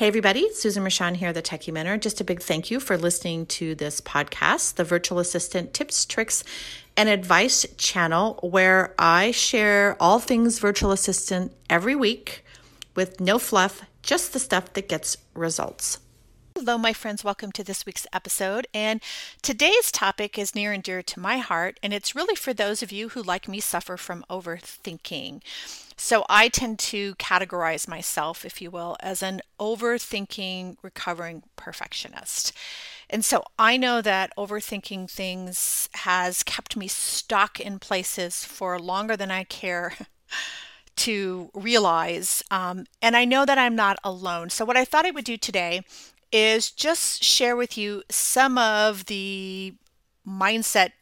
Hey, everybody, Susan Rashan here, the Techie Mentor. Just a big thank you for listening to this podcast, the Virtual Assistant Tips, Tricks, and Advice channel, where I share all things virtual assistant every week with no fluff, just the stuff that gets results. Hello, my friends. Welcome to this week's episode. And today's topic is near and dear to my heart, and it's really for those of you who, like me, suffer from overthinking. So I tend to categorize myself, if you will, as an overthinking, recovering perfectionist. And so I know that overthinking things has kept me stuck in places for longer than I care to realize. Um, and I know that I'm not alone. So, what I thought I would do today is just share with you some of the mindset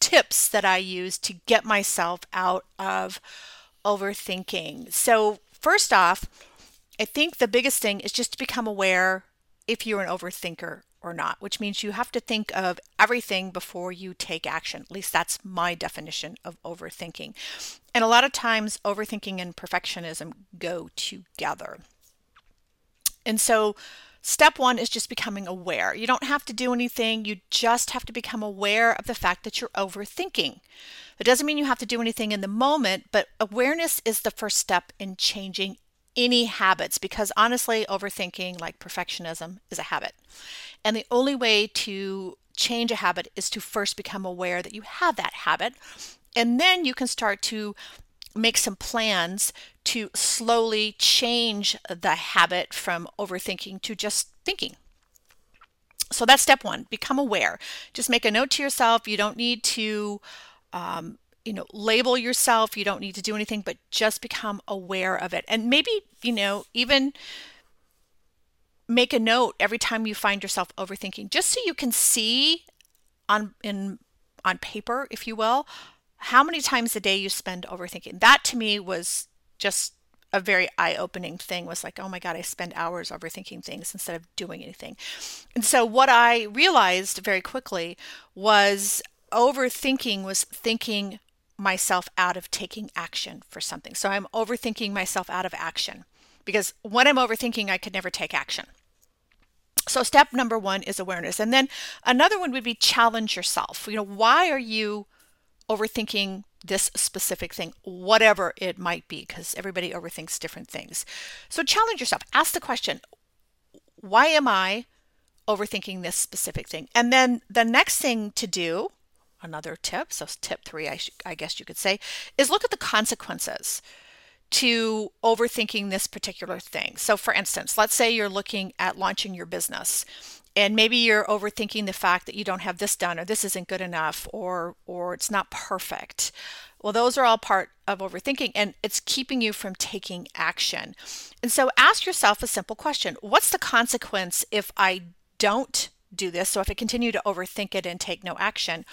tips that I use to get myself out of overthinking. So, first off, I think the biggest thing is just to become aware if you're an overthinker or not, which means you have to think of everything before you take action. At least that's my definition of overthinking. And a lot of times, overthinking and perfectionism go together. And so, step one is just becoming aware. You don't have to do anything, you just have to become aware of the fact that you're overthinking. It doesn't mean you have to do anything in the moment, but awareness is the first step in changing any habits because honestly, overthinking, like perfectionism, is a habit. And the only way to change a habit is to first become aware that you have that habit. And then you can start to make some plans to slowly change the habit from overthinking to just thinking. So that's step one become aware. Just make a note to yourself. You don't need to um, you know label yourself you don't need to do anything but just become aware of it and maybe you know even make a note every time you find yourself overthinking just so you can see on in on paper if you will how many times a day you spend overthinking that to me was just a very eye-opening thing was like oh my god i spend hours overthinking things instead of doing anything and so what i realized very quickly was overthinking was thinking myself out of taking action for something. So I'm overthinking myself out of action because when I'm overthinking, I could never take action. So step number one is awareness. And then another one would be challenge yourself. You know, why are you overthinking this specific thing, whatever it might be, because everybody overthinks different things. So challenge yourself. Ask the question, why am I overthinking this specific thing? And then the next thing to do another tip. So, tip three, I, sh- I guess you could say, is look at the consequences to overthinking this particular thing. So, for instance, let's say you're looking at launching your business and maybe you're overthinking the fact that you don't have this done or this isn't good enough or or it's not perfect. Well those are all part of overthinking and it's keeping you from taking action. And so ask yourself a simple question. What's the consequence if i don't do this? So if i continue to overthink it and take no action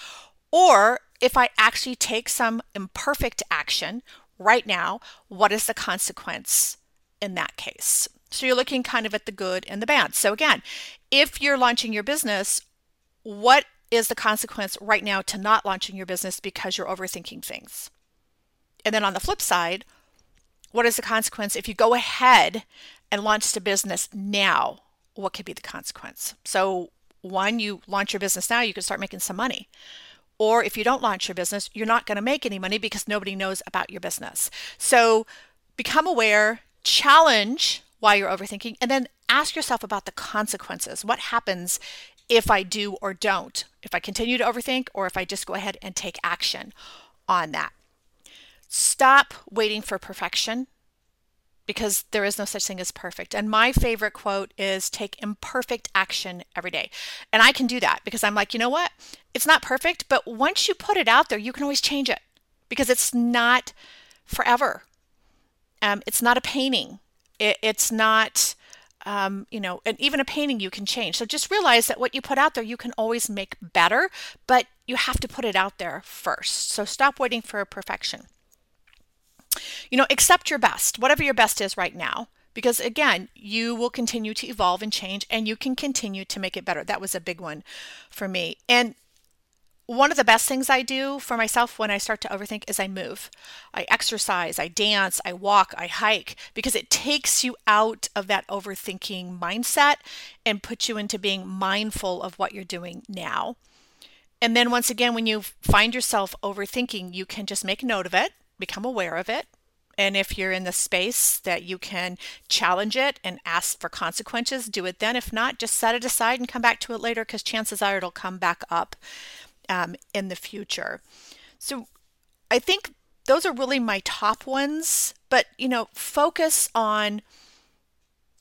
or if I actually take some imperfect action right now, what is the consequence in that case? So you're looking kind of at the good and the bad. So again, if you're launching your business, what is the consequence right now to not launching your business because you're overthinking things? And then on the flip side, what is the consequence if you go ahead and launch the business now? What could be the consequence? So, one, you launch your business now, you can start making some money. Or if you don't launch your business, you're not going to make any money because nobody knows about your business. So become aware, challenge why you're overthinking, and then ask yourself about the consequences. What happens if I do or don't? If I continue to overthink or if I just go ahead and take action on that. Stop waiting for perfection because there is no such thing as perfect. And my favorite quote is take imperfect action every day. And I can do that because I'm like, you know what? It's not perfect, but once you put it out there, you can always change it because it's not forever. Um, it's not a painting. It, it's not, um, you know, and even a painting you can change. So just realize that what you put out there, you can always make better, but you have to put it out there first. So stop waiting for perfection you know, accept your best, whatever your best is right now, because again, you will continue to evolve and change and you can continue to make it better. That was a big one for me. And one of the best things I do for myself when I start to overthink is I move. I exercise, I dance, I walk, I hike because it takes you out of that overthinking mindset and puts you into being mindful of what you're doing now. And then once again, when you find yourself overthinking, you can just make a note of it, become aware of it. And if you're in the space that you can challenge it and ask for consequences, do it then. If not, just set it aside and come back to it later because chances are it'll come back up um, in the future. So I think those are really my top ones. But, you know, focus on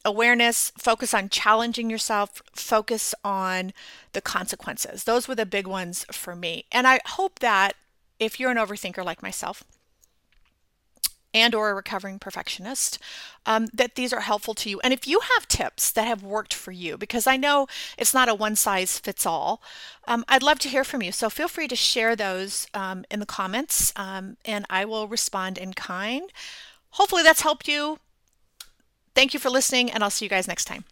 awareness, focus on challenging yourself, focus on the consequences. Those were the big ones for me. And I hope that if you're an overthinker like myself, and or a recovering perfectionist um, that these are helpful to you. And if you have tips that have worked for you because i know it's not a one size fits all um, i'd love to hear from you. So feel free to share those um, in the comments um, and i will respond in kind. Hopefully that's helped you. Thank you for listening and i'll see you guys next time